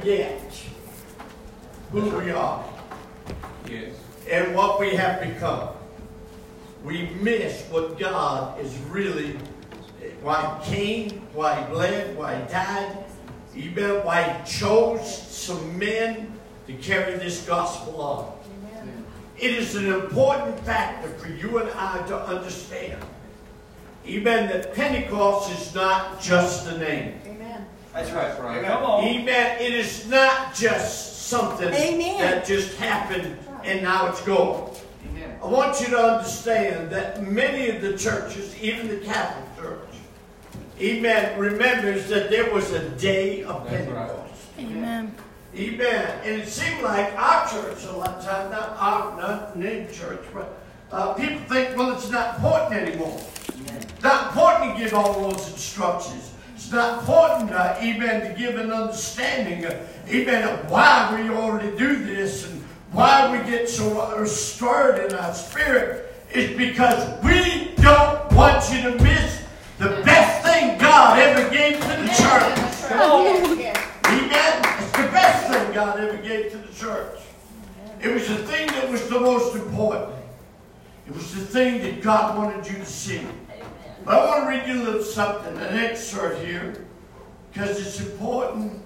forget who we are Yes. and what we have become. We miss what God is really, why he came, why he bled, why he died, even why he chose some men to carry this gospel on. It is an important factor for you and I to understand. Even that Pentecost is not just a name. Amen. That's right, Brian. Come on. Amen. It is not just something Amen. that just happened and now it's gone. Amen. I want you to understand that many of the churches, even the Catholic Church, amen, remembers that there was a day of That's right. Pentecost. Amen. Amen. And it seemed like our church a lot of times, not our not named church, but uh, people think, well, it's not important anymore. It's not important to give all those instructions. It's not important, uh, amen, to give an understanding, uh, amen, of why we already do this and why we get so uh, stirred in our spirit. It's because we don't want you to miss the best thing God ever gave to the church. Yes. Amen. It's the best thing God ever gave to the church. It was the thing that was the most important. It was the thing that God wanted you to see. But I want to read you a little something, an excerpt here, because it's important.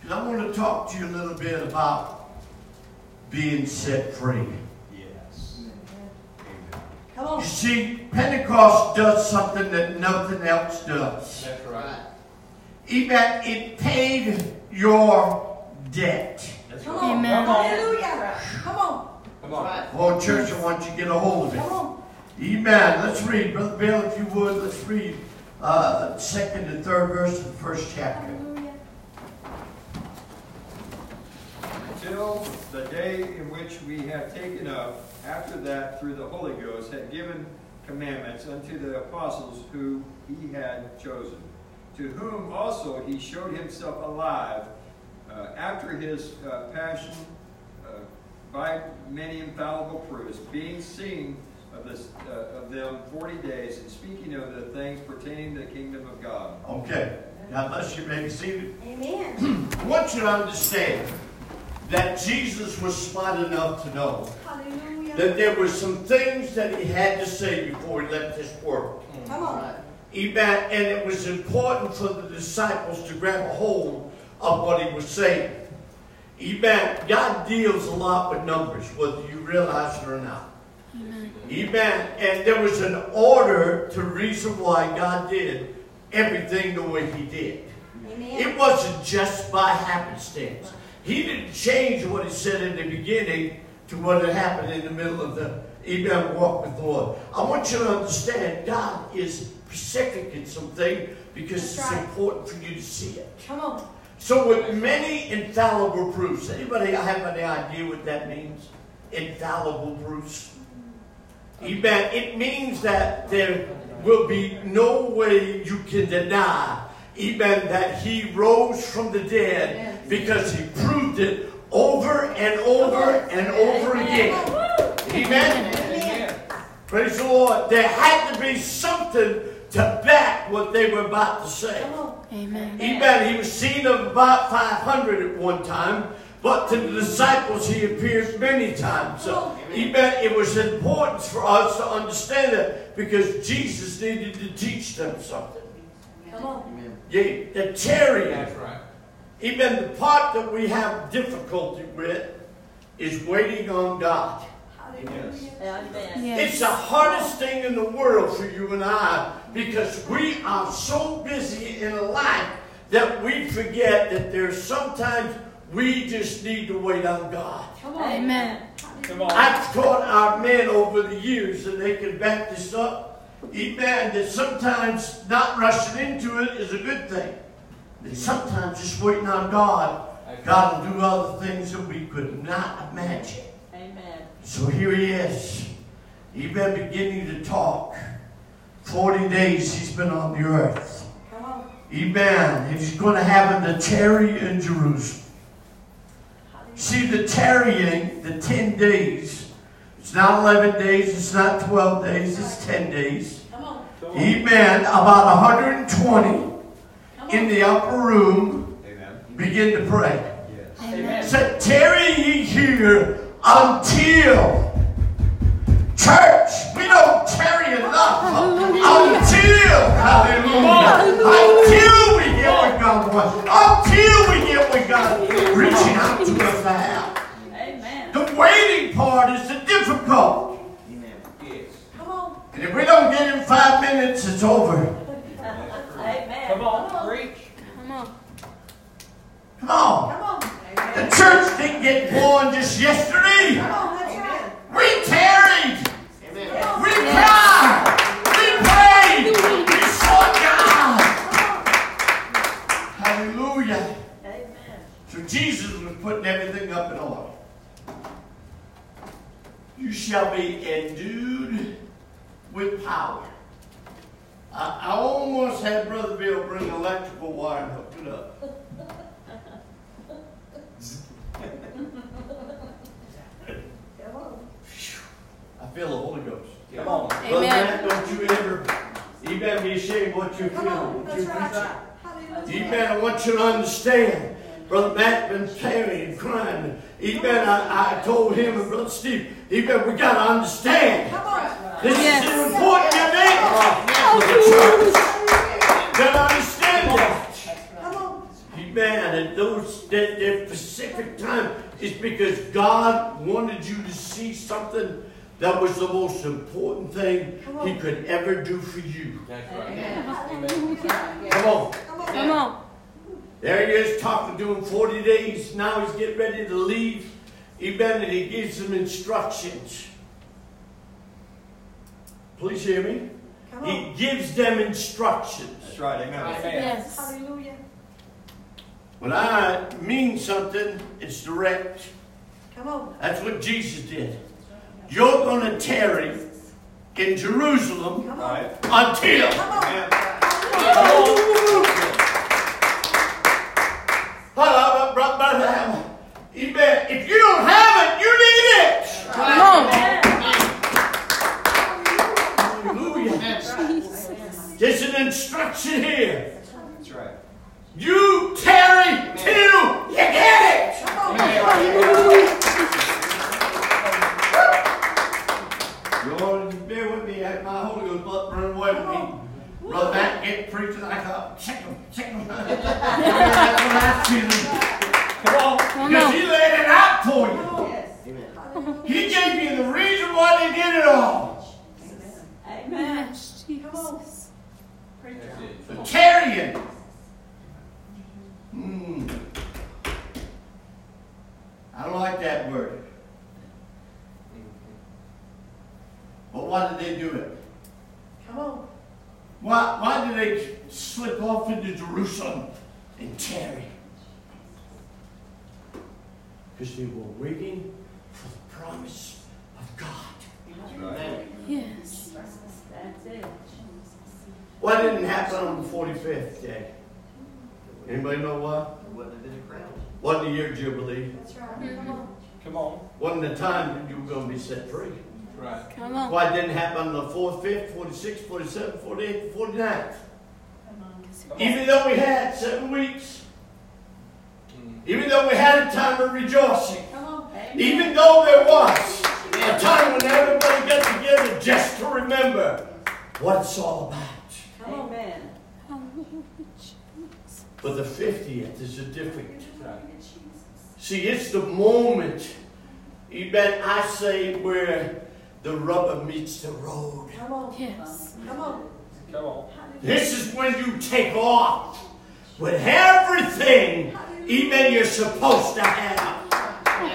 Because I want to talk to you a little bit about being set free. Yes. Come You see, Pentecost does something that nothing else does. That's right. Amen. It paid your debt. Come on. Amen. Hallelujah. Come on. Come on. Oh, church, I want you to get a hold of it. Come on. Amen. Let's read, Brother Bill, if you would, let's read uh, second and third verse of the first chapter. Until the day in which we have taken up, after that, through the Holy Ghost, had given commandments unto the apostles who he had chosen, to whom also he showed himself alive uh, after his uh, passion uh, by many infallible proofs, being seen of, this, uh, of them forty days, and speaking of the things pertaining to the kingdom of God. Okay. God bless you. Maybe seated. Amen. I want you to understand that Jesus was smart enough to know Hallelujah. that there were some things that he had to say before he left this world. Come on. Amen. And it was important for the disciples to grab a hold of what he was saying. Amen. God deals a lot with numbers, whether you realize it or not. Amen. And there was an order to reason why God did everything the way he did. Amen. It wasn't just by happenstance. He didn't change what he said in the beginning to what had happened in the middle of the Amen walk with the Lord. I want you to understand God is specific in something because That's it's right. important for you to see it. Come on. So with many infallible proofs, anybody have any idea what that means? Infallible proofs. Amen. It means that there will be no way you can deny, amen, that he rose from the dead Yes. because he proved it over and over and over again. Amen. Amen. Praise the Lord. There had to be something to back what they were about to say. Amen. Amen. He was seen of about 500 at one time, but to the disciples he appears many times. So, amen. It was important for us to understand that because Jesus needed to teach them something. Come on. Yeah, the tarrying. That's right. Even the part that we have difficulty with is waiting on God. Hallelujah. It's the hardest thing in the world for you and I because we are so busy in life that we forget that there's sometimes we just need to wait on God. Come on. Amen. Come on. I've taught our men over the years, and they can back this up, amen, that sometimes not rushing into it is a good thing. That sometimes just waiting on God, God will do other things that we could not imagine. Amen. So here he is. He's been beginning to talk. 40 days he's been on the earth. Come on. Amen. And he's going to have him to tarry in Jerusalem. See, the tarrying, the 10 days, it's not 11 days, it's not 12 days, it's 10 days. Come on. Amen. About 120 Come in the upper room. Amen. begin to pray. Yes. Amen. Said, tarry ye here until. Church, we don't tarry enough until, hallelujah, until we get what God wants, until we get what God is reaching out to us now. Amen. The waiting part is the difficult. Yes. Come on. And if we don't get in five minutes, it's over. Amen. Come on, preach. Come on. Come on. Come on. The church didn't get born just yesterday. Come on, that's right. We tarried. We cried. We prayed. We sought God. Hallelujah. Amen. So Jesus was putting everything up in order. You shall be endued with power. I, I almost had Brother Bill bring electrical wire and hook it up. Come on. I feel the Holy Ghost. Come on. Brother Matt, don't you ever, you better be ashamed what you Come feel. on. what you That's preach. right. Hallelujah. You better want you to understand. Brother Matt been praying and crying. He better, I, I told him and Brother Steve, he better, we gotta understand. Come on. This Yes. is important to me. For the church. Gotta understand that. Come on. Amen. And those, that, that specific time is because God wanted you to see something that was the most important thing he could ever do for you. That's right. Amen. Come on. Come on. Come on. There he is talking to him 40 days. Now he's getting ready to leave. Amen. And he gives them instructions. Please hear me. Come He gives them instructions. That's right. Amen. Amen. Yes. Hallelujah. When I mean something, it's direct. Come on. That's what Jesus did. You're going to tarry in Jerusalem Come on. until. Come on. Amen. Hello, brother, brother. Amen. If you don't have it, you need it. Come on. Hallelujah. Jesus. There's an instruction here. That's right. You tarry till you get it. Come on. Hallelujah. Lord, bear with me. I- My Holy Ghost blood burn away with me. Brother Matt get preaching like a chicken, chicken. That's what I feel. Come on. Come Because on. he laid it out for you. Yes. He gave you the reason why they did it all. Amen. Yes, Come on. Jesus. Preach That's on. it. The tarrying. Hmm. I don't like that word. But why did they do it? Come on. Why, why did they slip off into Jerusalem and tarry? Because they were waiting for the promise of God. Right. Yes. That's it. Why didn't happen on the 45th day? Anybody know why? Wasn't the year Jubilee. That's right. Mm-hmm. Come on. Come on. Wasn't the time that you were going to be set free. Right. Come on. Why didn't happen on the 4th, 5th, 46th, 47th, 48th, 49th? Come on. Even though we had seven weeks. Even though we had a time of rejoicing, Come on. Amen. even though there was a time when everybody got together just to remember what it's all about. Come on. Amen. Hallelujah. But the 50th is a different. Right. See, it's the moment, even I say, where the rubber meets the road. Come on. Yes. Come on. Come on. This is when you take off with everything, even you're supposed to have.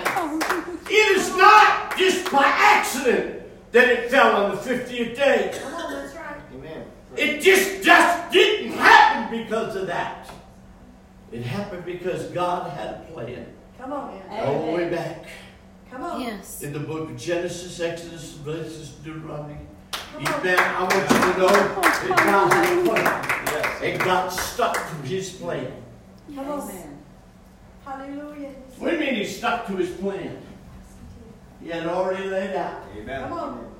Hallelujah. It is not just by accident that it fell on the 50th day. Come on. That's right. It just, just didn't happen because of that. It happened because God had a plan. Come on. Man. All the way back Come on. Yes. in the book of Genesis, Exodus, Leviticus, Deuteronomy. Come on. Amen. I want you to know that God had a plan. Yes. And God stuck to his plan. Come on. Yes. Hallelujah. What do you mean he stuck to his plan? He had already laid out. Amen. Come on.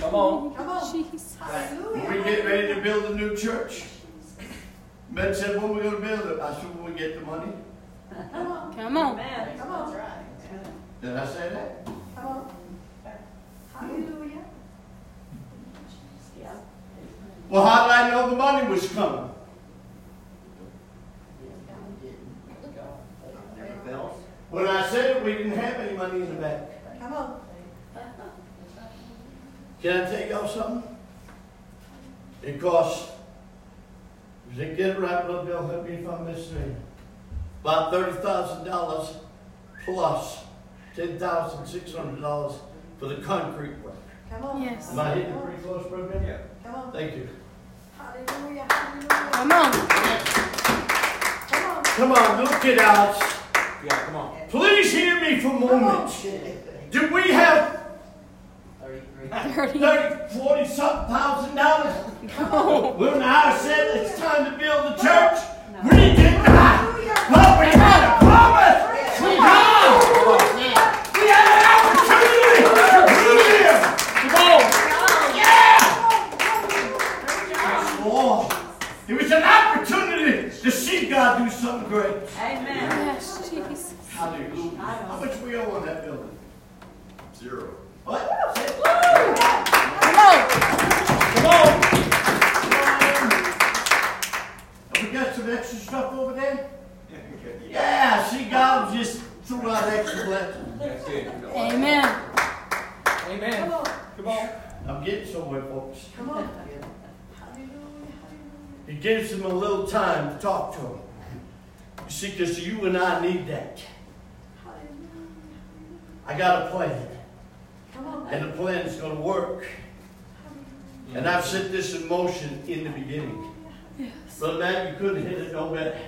Come on. Come on. Jesus. Hallelujah. When we get ready to build a new church, Ben said, when are we gonna build it? I said, when we get the money. Come on. Come on. Amen. Come on. Did I say that? Come on. Hallelujah. Yeah. Well, how did I know the money was coming? Never fails. When I said it, we didn't have any money in the bank. Come on. Can I tell y'all something? It costs, if they get it right, Brother Bill, help me if I'm missing about thirty thousand dollars plus ten thousand six hundred dollars for the concrete work. Come on. Yes. Am I hitting pretty close, Brother Bill? Yeah. Come on. Thank you. Hallelujah. Hallelujah. Come on. Come on. Come on, little kid out. Yeah, come on. Please hear me for a moment. Do we have Thirty-three. 30. thirty, forty something thousand dollars? When I said it's time to build the church, we did not. But we had a promise. We had, we had an opportunity to live. Come on. Yeah. Lord. It was an opportunity to see God do something great. Amen. Yes, Jesus. Hallelujah. How much we owe on that building? Zero. What? Come on. Come on. Have we got some extra stuff over there? Yeah, see, God just threw out extra blessings. That's it. Amen. Amen. Come on. Come on. I'm getting somewhere, folks. Come on. Hallelujah. Hallelujah. It gives them a little time to talk to them. You see, because you and I need that. Hallelujah. I got a plan, and the plan's going to work. And I've set this in motion in the beginning. Yes. Brother Matt, you couldn't hit it no better.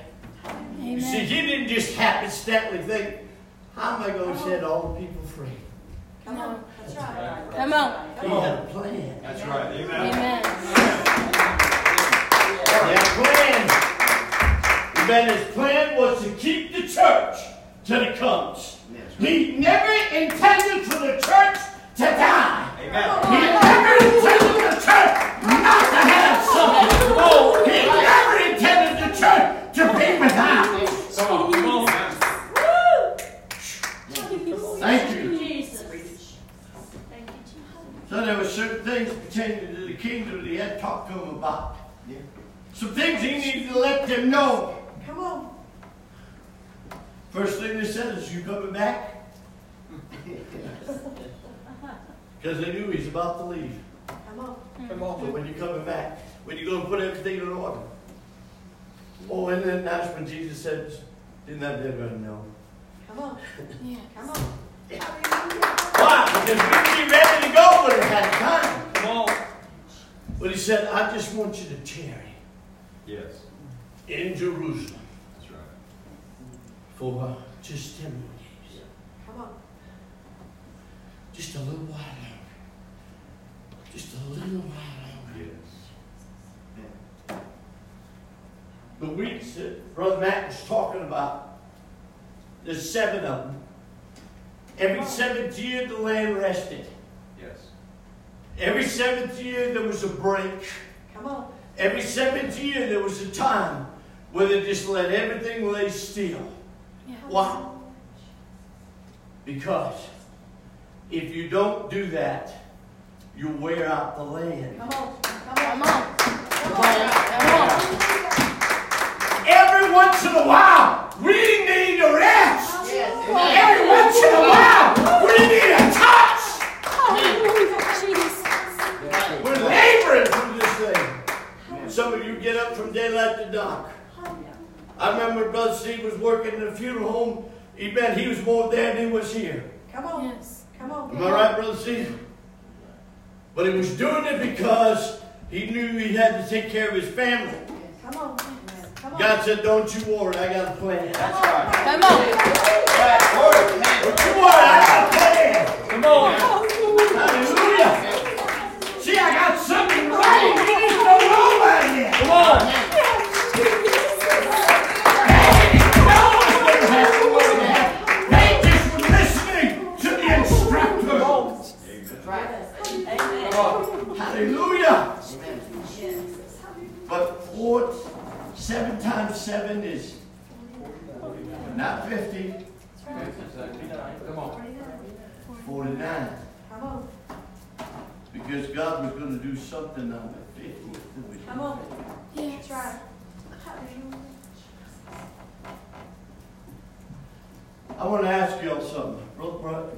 You see, Amen. he didn't just happenstantly think, how am I going to set all the people free? Come on. That's right. Come on. He had a plan. That's right. Amen. Amen. He had a plan. Amen. His plan was to keep the church till he comes. He never intended for the church to die. Amen. He never intended the church not to have something. Oh, he never intended the church to be without. Come on. Come on. Thank you. So there were certain things pertaining to the kingdom that he had to talk to them about. Some things he needed to let them know. Come on. First thing they said is, you coming back? Because they knew he's about to leave. Come on. Come So on. when you're coming back, when you're going to put everything in order? Oh, and then that's when Jesus said, didn't that they gonna know? Come on. Yeah. Come on. Why? Because we'd be ready to go when it had time. Come on. But he said, I just want you to tarry Yes. in Jerusalem That's right. For just 10 more days. Come on. Just a little while longer. Just a little while longer. Yes. The weeks that Brother Matt was talking about, there's seven of them. Every seventh year the land rested. Yes. Every seventh year there was a break. Come on. Every seventh year there was a time where they just let everything lay still. Yeah. Why? Because if you don't do that, you wear out the land. Come on. Come on. Come on. on. Come Come on. on. Every once in a while, we need a rest. Every once in a while, we need a touch. We're laboring through this thing. Some of you get up from daylight to dark. I remember Brother Steve was working in a funeral home. He bet he was more there than he was here. Come on. Yes. Come on. Am I right, Brother Steve? But he was doing it because he knew he had to take care of his family. Come on. Come on. God said, Don't you worry, I got a plan. That's right. Come on. Don't you worry, I got a plan. Come on. Hallelujah. See, I got something right. You just don't know about it yet. Come on. 7 is not 50. Come on. 49. Because God was going to do something on the 50th. Come on. Yes. Try. I want to ask y'all something. Brother, brother,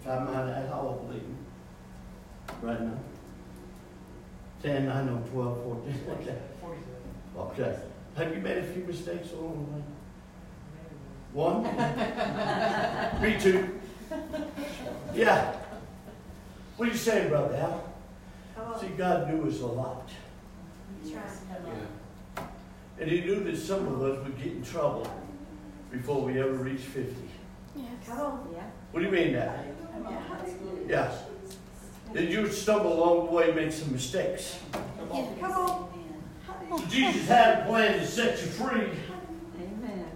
if I might add how old are you right now? 10, 9, 12, 14. Okay. Okay. Have you made a few mistakes along the way? One? Me too. Yeah. What are you saying, Brother Al? Come. See, God knew us a lot. Yeah. And He knew that some of us would get in trouble before we ever reach 50. Yes. Come on. Yeah. What do you mean that? Hallelujah. Yeah. That you stumble along the way and make some mistakes. Yes. Come on. Jesus had a plan to set you free. Amen.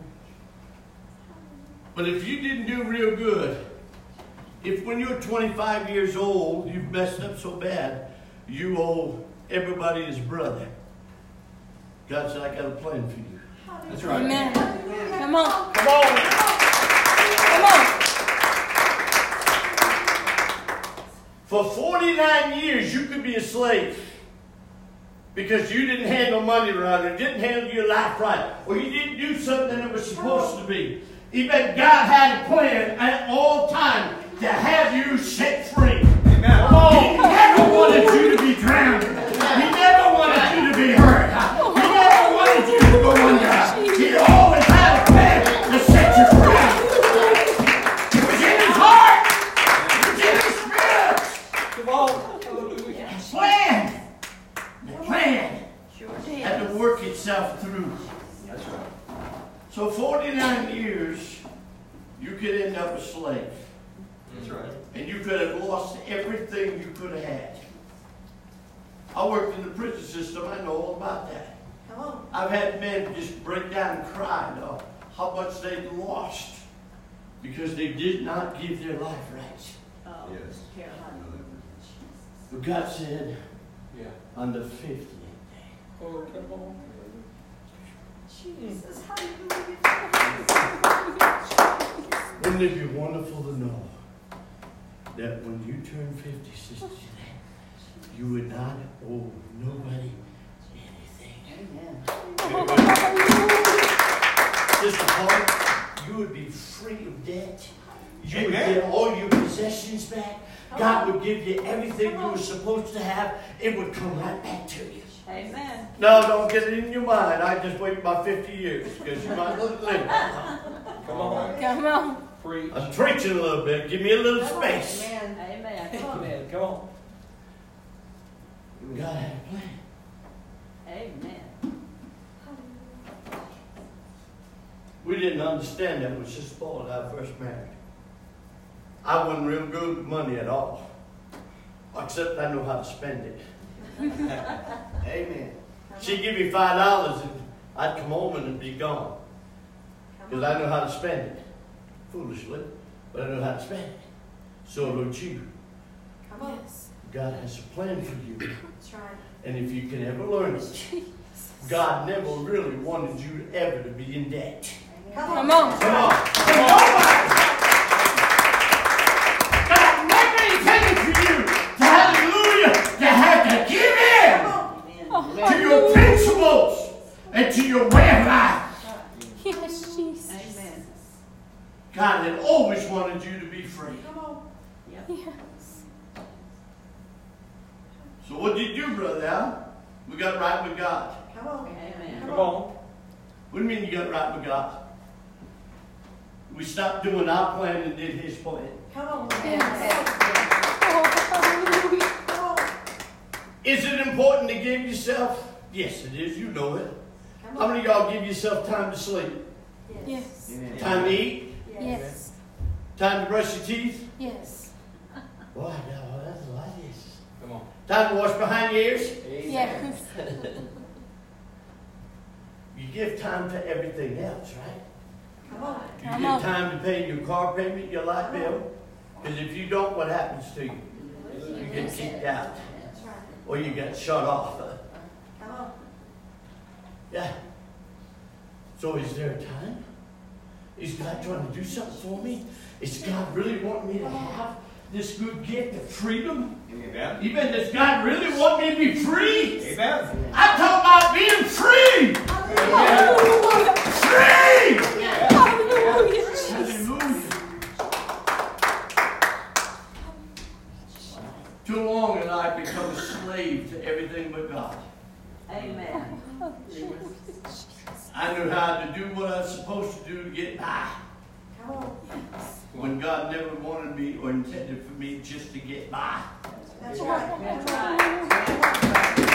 But if you didn't do real good, if when you're 25 years old, you've messed up so bad, you owe everybody his brother. God said, I got a plan for you. That's right. Amen. Come on. Come on. Come on. For 49 years, you could be a slave because you didn't handle money right, or didn't handle your life right, or you didn't do something that was supposed to be. Even God had a plan at all times to have you set free. Come on. He never wanted you to be drowned. He never wanted you to be hurt. He never wanted you to go under. He always had a plan to set you free. It was in his heart. It was in his spirit. Come on. Hallelujah. Plan. The plan Sure had to work itself through. That's right. So 49 years, you could end up a slave. That's right. And you could have lost everything you could have had. I worked in the prison system. I know all about that. Come on. I've had men just break down and cry of how much they'd lost because they did not give their life right. Oh, Yes. But God said, Yeah. on the 50th day, Oh, come on. Jesus. Hallelujah. Wouldn't it be wonderful to know that when you turn 50, Sister Jeanette, you would not owe nobody anything? Amen. Sister Paul, you would be free of debt. You would get all your possessions back. God would give you everything you were supposed to have. It would come right back to you. Amen. No, don't get it in your mind. I just wait my 50 years because you might not live. Come on. Come on. Preach. I'm preaching a little bit. Give me a little space. Amen. Amen. Come on. Amen. Come on. God had a plan. Amen. We didn't understand that when Sister Paul and I first married. I wasn't real good with money at all, except I know how to spend it. Amen. She'd give me five dollars and I'd come home and it'd be gone because I know how to spend it. Foolishly, but I know how to spend it. So don't you. Come on. Yes. God has a plan for you, That's right. and if you can ever learn it, God never really wanted you ever to be in debt. Come Come on. on. Come on. Come on. And your way of life. Yes, Jesus. Amen. God had always wanted you to be free. Come on. Yes. So what did you do, brother Al? We got right with God. Come on. Amen. Come on. What do you mean you got right with God? We stopped doing our plan and did his plan. Come on. Yes. Come on. Is it important to give yourself? Yes, it is. You know it. Come How many of y'all give yourself time to sleep? Yes. Time to eat? Yes. Time to brush your teeth? Yes. Boy, no, that's a lot. Yes. Come on. Time to wash behind your ears? Yes. You give time to everything else, right? Come on. You Come give on. time to pay your car payment, your light bill. Because if you don't, what happens to you? You get kicked out. Or you get shut off. Come on. Yeah. So is there a time? Is God trying to do something for me? Is God really wanting me to have this good gift of freedom? Amen. Even does God really want me to be free? Amen. I'm talking about being free! Hallelujah. Free! Hallelujah. Hallelujah. Too long and I've become a slave to everything but God. Amen. I knew how to do what I was supposed to do to get by. Come on. When God never wanted me or intended for me just to get by. That's right. That's right.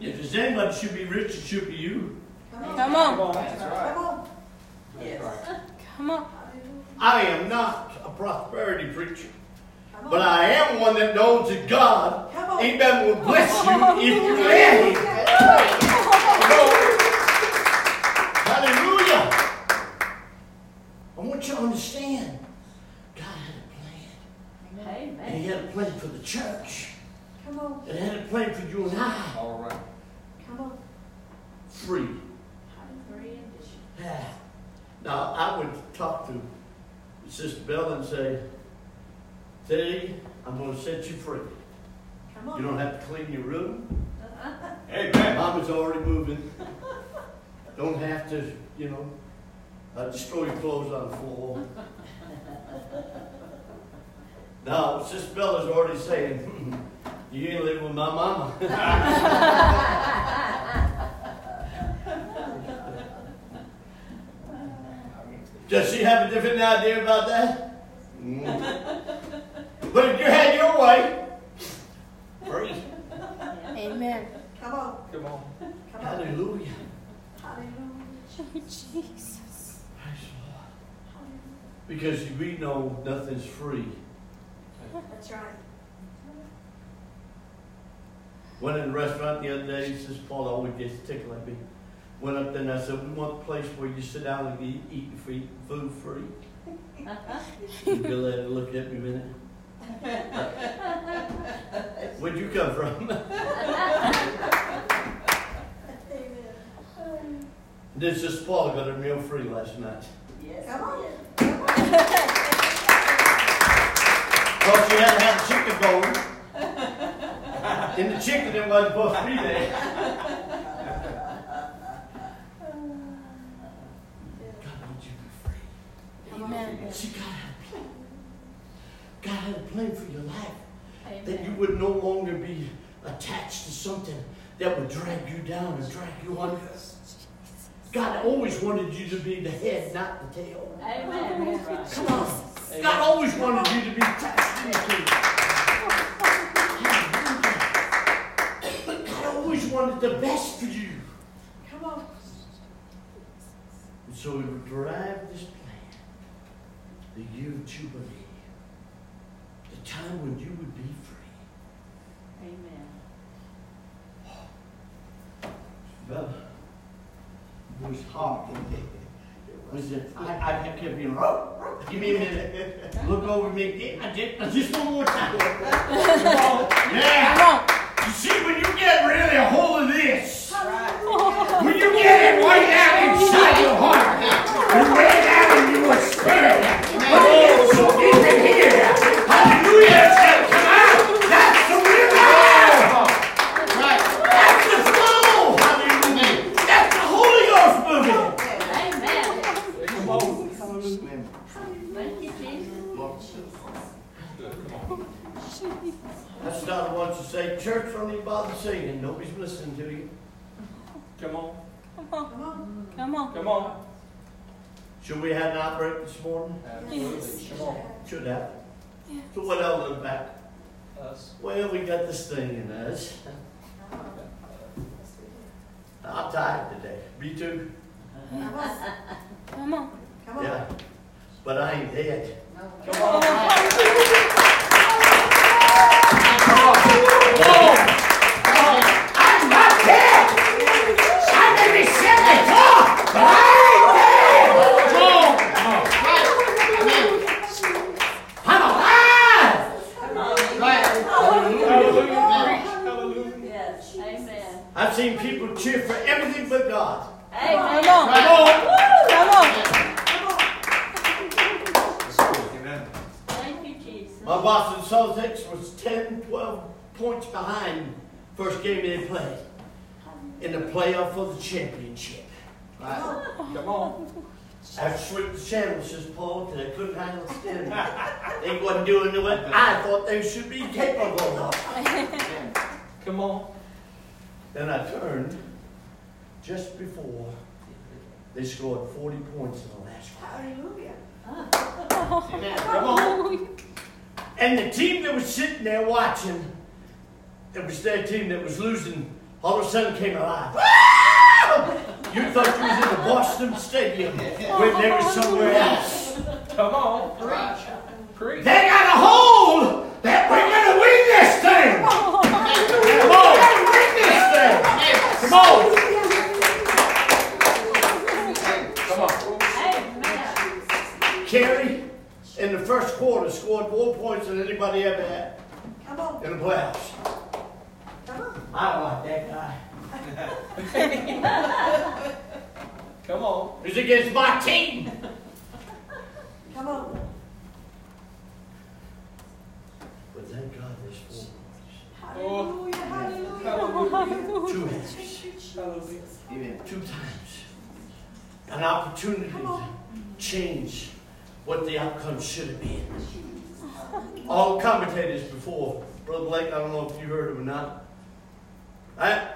If there's anybody should be rich, it should be you. Come Come on. on. That's right. Come on. That's Yes. right. Come on. I am not a prosperity preacher, but I am one that knows that God, Amen, will bless you if you let Him. Hallelujah. I want understand, God had a plan. And He had a plan for the church. Come on. And He had a plan for you and I. All right. Come on. Free. Free edition. Yeah. Now, I would talk to Sister Bella and say, Teddy, I'm going to set you free. Come on. You don't have to clean your room. Amen. Mama's already moving. Don't have to, you know, uh, destroy your clothes on the floor. Now, Sister Bella's already saying, "Hmm, you ain't living with my mama. Does she have a different idea about that? Mm. But if you had your way, free. Amen. Come on. Come on. Come on. Hallelujah. Hallelujah. Jesus. Praise the Lord. Because we know nothing's free. That's right. Went in the restaurant the other day, Sister Paula always gets tickled like me. Went up there and I said, we want a place where you sit down and eat, eat free, food free. And Bill had to look at me a minute. Where'd you come from? Amen. then Sister Paula got a meal free last night. Yes. Come on. Well, she had to have chicken bone. and the chicken that wasn't supposed to be there. God wants you to be free. Amen. See, God had a plan. God had a plan for your life. That you would no longer be attached to something that would drag you down and drag you under. God always wanted you to be the head, not the tail. Amen. Come on. God always wanted you to be attached to the king. Hallelujah. God always wanted the best for you. Come on. And so he would drive this plan, the year of Jubilee, the time when you would be free. Amen. Well, it was hard. Was it? I, I kept being, give me a minute. Look over me. Get my dick. Just one more time. Yeah. Come on. You see, when you get really a hold of this, when you get it way down inside your heart, and way down in your spirit, but it's so deep in here, hallelujah, it's got to come out. That's the river. That's the flow. Hallelujah. That's the Holy Ghost moving. Amen. Come on. Thank you, Jesus. That's not the ones who say, church don't even bother singing. Nobody's listening to you. Come on. Come on. Come on. Come on. Come on. Should we have an outbreak this morning? Absolutely. Come on. Should have. Yeah. So what else is back? Us. Well, we got this thing in us. I'm tired today. Me too. Come on. Come on. Come on. Yeah. But I ain't dead. Come on. I'm not dead. I may be sick and talk, but I ain't dead. I'm alive. Hallelujah. Hallelujah. Yes. Amen. I've seen people cheer for everything but God. Amen. Come on. Come on. Amen. Thank you, Jesus. My Boston Celtics was 10, 12 points behind first game they played in the playoff for the championship. Right. Come on. I switched the channel, says Paul, because I couldn't handle the standing. They wasn't doing what I thought they should be capable of. Come on. Then I turned just before they scored 40 points in the last quarter. Amen. Come on. And the team that was sitting there watching, it was their team that was losing, all of a sudden came alive. You thought you was in the Boston Stadium when they were somewhere else. Come on. Right. Preach. They got a hold that we're gonna win this thing. Come on, we're gonna win this thing. Come on. Come on. Amen. Curry, in the first quarter, scored more points than anybody ever had Come on, in the playoffs. come on. I don't like that guy. Come on. He's against my team. Come on. But thank God there's four Hallelujah, hallelujah. Hallelujah. Two Amen. two times. An opportunity to change what the outcome should have been. All commentators before, Brother Blake, I don't know if you heard him or not. I,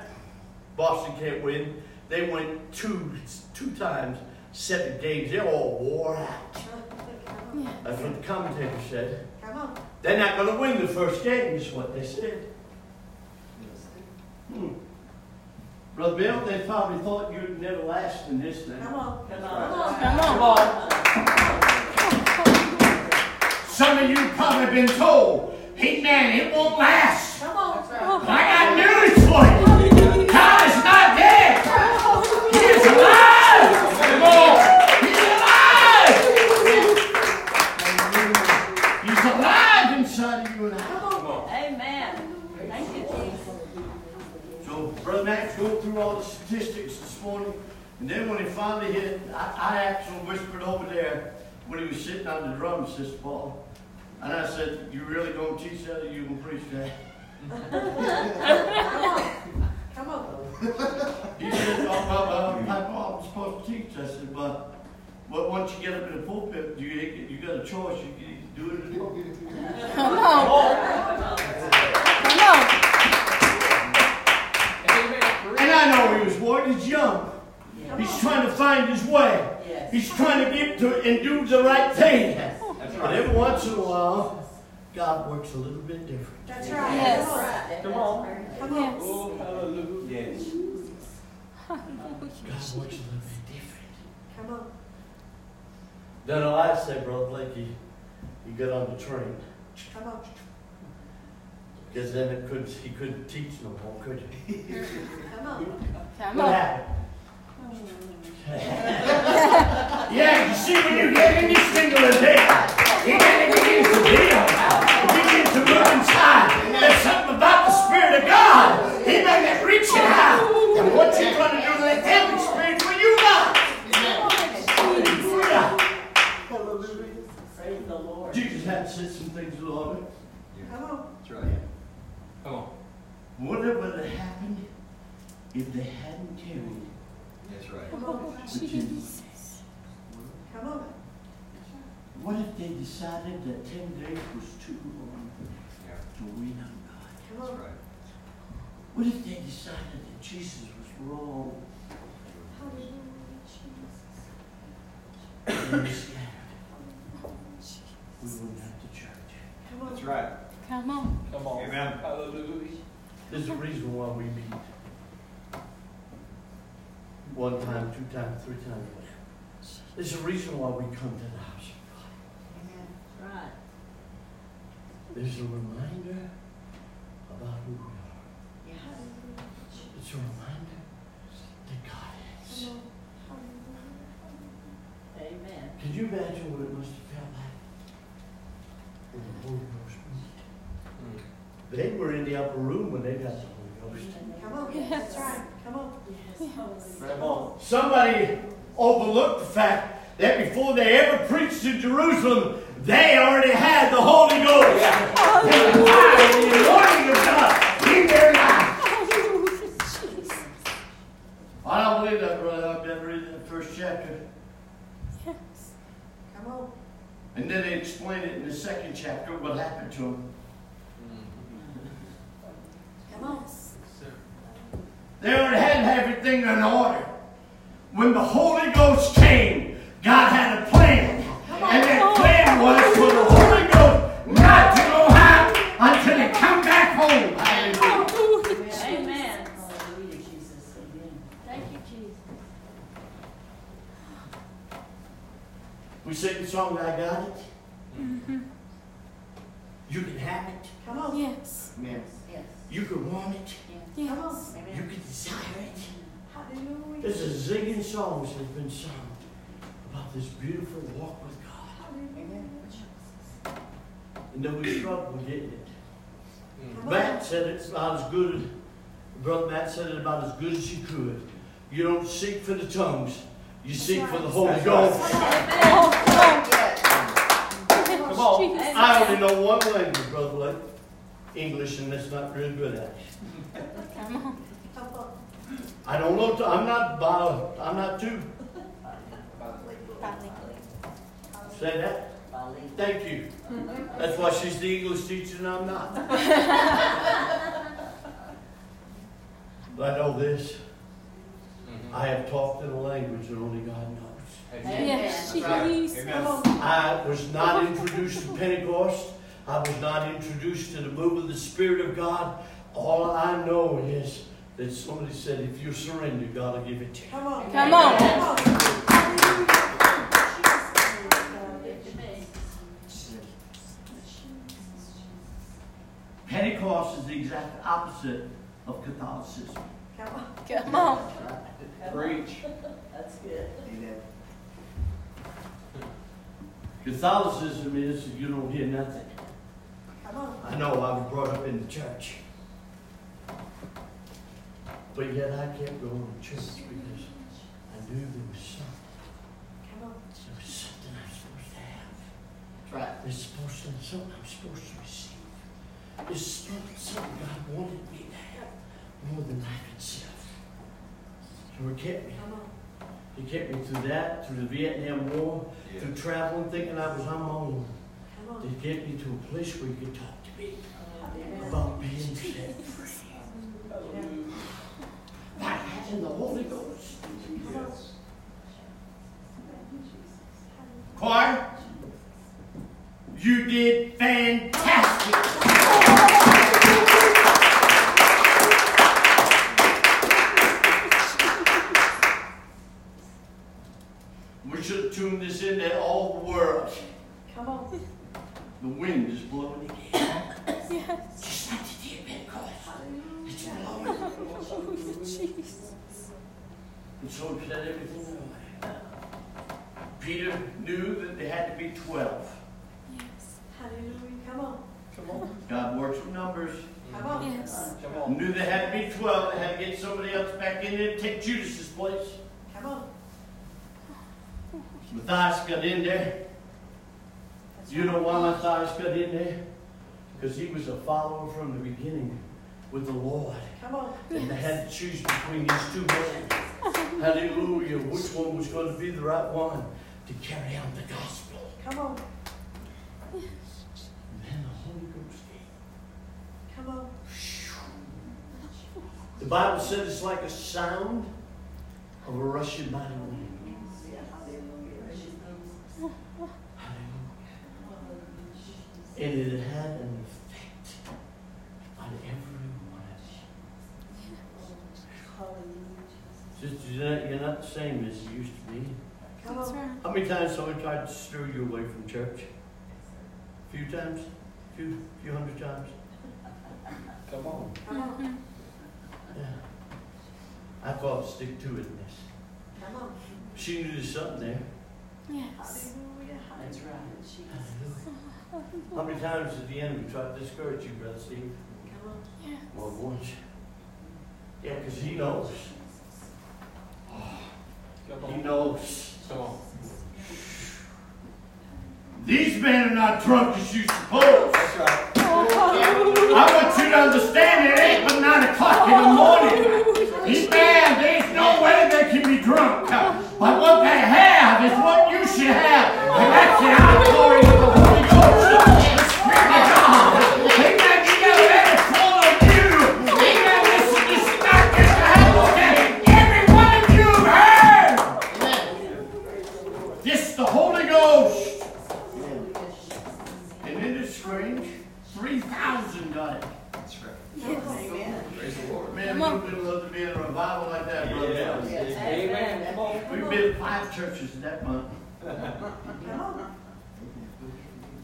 Boston can't win. They went two two times, seven games. They're all wore out. That's what the commentator said. Come on. They're not going to win the first game, is what they said. Hmm. Brother Bill, they probably thought you'd never last in this thing. Come on. Come on. Come on. Some of you probably been told, hey man, it won't last. And then when he finally hit, I, I actually whispered over there when he was sitting on the drums, Sister Paul, and I said, "You really gonna teach that, or you gonna preach that?" Come on. He said, "Oh, well, well, Papa, I'm supposed to teach." I said, "Well, but once you get up in the pulpit, you you got a choice. You can do it or don't." Come on. Come on. And I know he was worried. He's young. He's trying to find his way. Yes. He's trying to get to and do the right thing. That's But right. every once in a while, God works a little bit different. That's right. Yes. Come Come on. on. Come on. Oh, hallelujah. Yes. God works a little bit different. Come on. Then the last day, Brother Blakey, he got on the train. Come on. Because then it couldn't, he couldn't teach no more, could he? Come on. Come What on. happened? yeah, you see, when you get in this thing of the day, he kind of begins to deal. He begins to move inside. There's something about the Spirit of God. He may get reaching out. And what you're trying to do, to let them experience what you got. Hallelujah. Praise the Lord. Jesus had to set some things in order. Come on. That's right. Come on. What would have happened if they hadn't carried That's right. Come on. the Jesus? Come on. What if they decided that 10 days was too long Yeah. to win on God? Come That's on. right. What if they decided that Jesus was wrong Hallelujah, Jesus. and they scattered? Oh, we wouldn't have the church. Come on. That's right. Come on. Come on. Amen. Hallelujah. There's a reason why we meet. One time, two times, three times, whatever. There's a reason why we come to the house of God. Right. There's a reminder about who we are. It's a reminder that God is. Amen. Can you imagine what it must have felt like when the Holy Ghost moved? Hmm. They were in the upper room when they got the Holy Ghost. Come on. That's right. Come on. Yes. Come oh, on. Somebody overlooked the fact that before they ever preached in Jerusalem, they already had the Holy Ghost. And the fire and the anointing of God in their life. Hallelujah, Jesus. I don't believe that, brother. I've been reading the first chapter. Yes. Come on. And then they explain it in the second chapter what happened to them. Come on. They already had everything in order. When the Holy Ghost came, God had a home. Hallelujah. Hallelujah, Amen. Hallelujah, Jesus. Amen. Thank you, Jesus. We sing the song, I got it. Mm-hmm. You can have it. Come on. Yes. Amen. Yes. You can want it. Yes. Come on. Amen. You can desire it. Hallelujah. There's a zillion songs that have been sung about this beautiful walk with God. Amen. And then we struggle getting it. Come Matt said it's about as good, Brother Matt said it about as good as he could. You don't seek for the tongues, you seek for the Holy That's Ghost. Come on. Jesus. I only know one language, Brother Blake. English, and that's not real good at it. Come on. Come on. I don't know, I'm not, bio- I'm not too, say that. Bali. Thank you. That's why she's the English teacher and I'm not. But I know this. Mm-hmm. I have talked in a language that only God knows. Yes, Amen. Jesus. Come. I was not introduced to Pentecost. I was not introduced to the move of the Spirit of God. All I know is that somebody said, if you surrender, God will give it to you. Come on. Come on. Come on. Exact opposite of Catholicism. Come on. Come on. Preach. That's good. Catholicism is you don't hear nothing. Come on. I know I was brought up in the church. But yet I kept going to church because I knew there was something. Come on. There was something I'm supposed to have. That's right. There's supposed to be something I'm supposed to receive. There's something, something God wanted me to have more than life itself. So He kept me. Come on. He kept me through that, through the Vietnam War, Yeah. through traveling, thinking I was on my own. Come on. To get me to a place where you could talk to me Amen. about being set free. By having the Holy Ghost. Yes. Choir, you did fantastic. We should tune this in to all the world. Come on. The wind is blowing again. Yes. Just like the of Pentecost. It's blowing. Jesus. And so he said everything right. Peter knew that they had to be 12. Yes. Hallelujah. Come on. Come on. God works with numbers. Come on. Yes. Uh, Come on. Knew they had to be 12. They had to get somebody else back in there to take Judas's place. Come on. Matthias got in there. That's You know why Matthias got in there? Because he was a follower from the beginning with the Lord. Come on. And they had to choose between these two men. Hallelujah. Which one was going to be the right one to carry out the gospel? Come on. And then the Holy Ghost came. Come on. The Bible said it's like a sound of a rushing mighty wind. And it had an effect on everyone. Sister Jeanette, you're not the same as you used to be. Come That's on. right. How many times someone tried to steer you away from church? A few times? A few, few hundred times? Come on. Come on. Yeah. I thought I'd stick to it in this. Come on. She knew there's something there. Yes. Hallelujah. That's right. Hallelujah. How many times did the enemy try to discourage you, Brother Steve? Come on. Yes. Well, once. Yeah, because he knows. He knows. Come on. These men are not drunk as you suppose. That's right. Oh. I want you to understand it ain't but 9 o'clock in the morning. These men, there's no way they can be drunk. But what they have is what you should have. And that's the outpouring of the Holy Ghost. The Spirit of God. Amen. You gotta let it fall on you. Amen. Listen, is not just a happenstance. Every one of you heard. This is the Holy Ghost. And it is strange. 3,000 got it. That's right. Amen. Praise the Lord. Man, we would love to be in a revival like that, brother. Yeah. Amen. Come on. We've been to five churches in that month. Come on.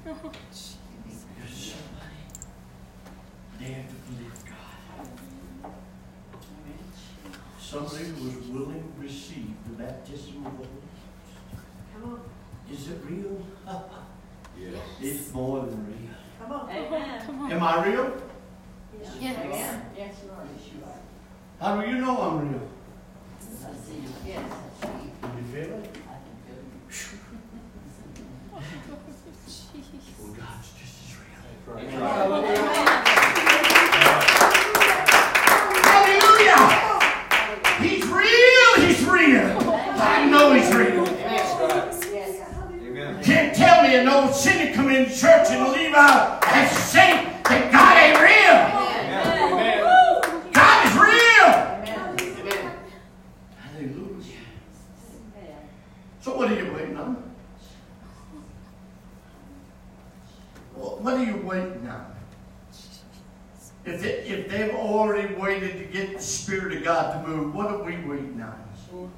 There's somebody to believe God. Somebody who was willing to receive the baptism of the Holy Ghost. Come on. Is it real? Yes. It's more than real. Come on. Amen. Am I real? Yes. Amen. Yes, you are. Yes, you are. How do you know I'm real? I see you. Yes, I see you. Can you feel it? I can feel you. Oh, well, God's just as real. That's right. Hallelujah! He's real! He's real! I know he's real. That's right. Yes. Amen. Can't tell me an old sinner come in church and leave out as a saint that God ain't real. Amen. God is real. Amen. Hallelujah. Amen. So what are you waiting on? What are you waiting on? If, they, if they've already waited to get the Spirit of God to move, what are we waiting on?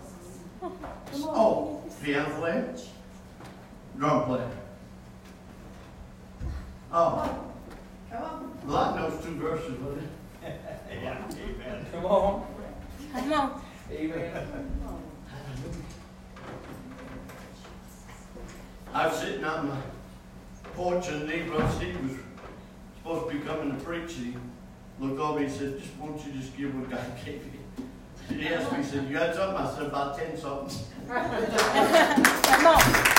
Oh, piano player? Drum player? Oh, Come on. Lot knows two verses, was it? Yeah. Amen. Come on. Come on. Amen. I was sitting on my porch and Negro Steve was supposed to be coming to preach. He looked over and he said, just won't you just give what God gave you? He asked me, he said, you got something? I said, about ten something. Come on.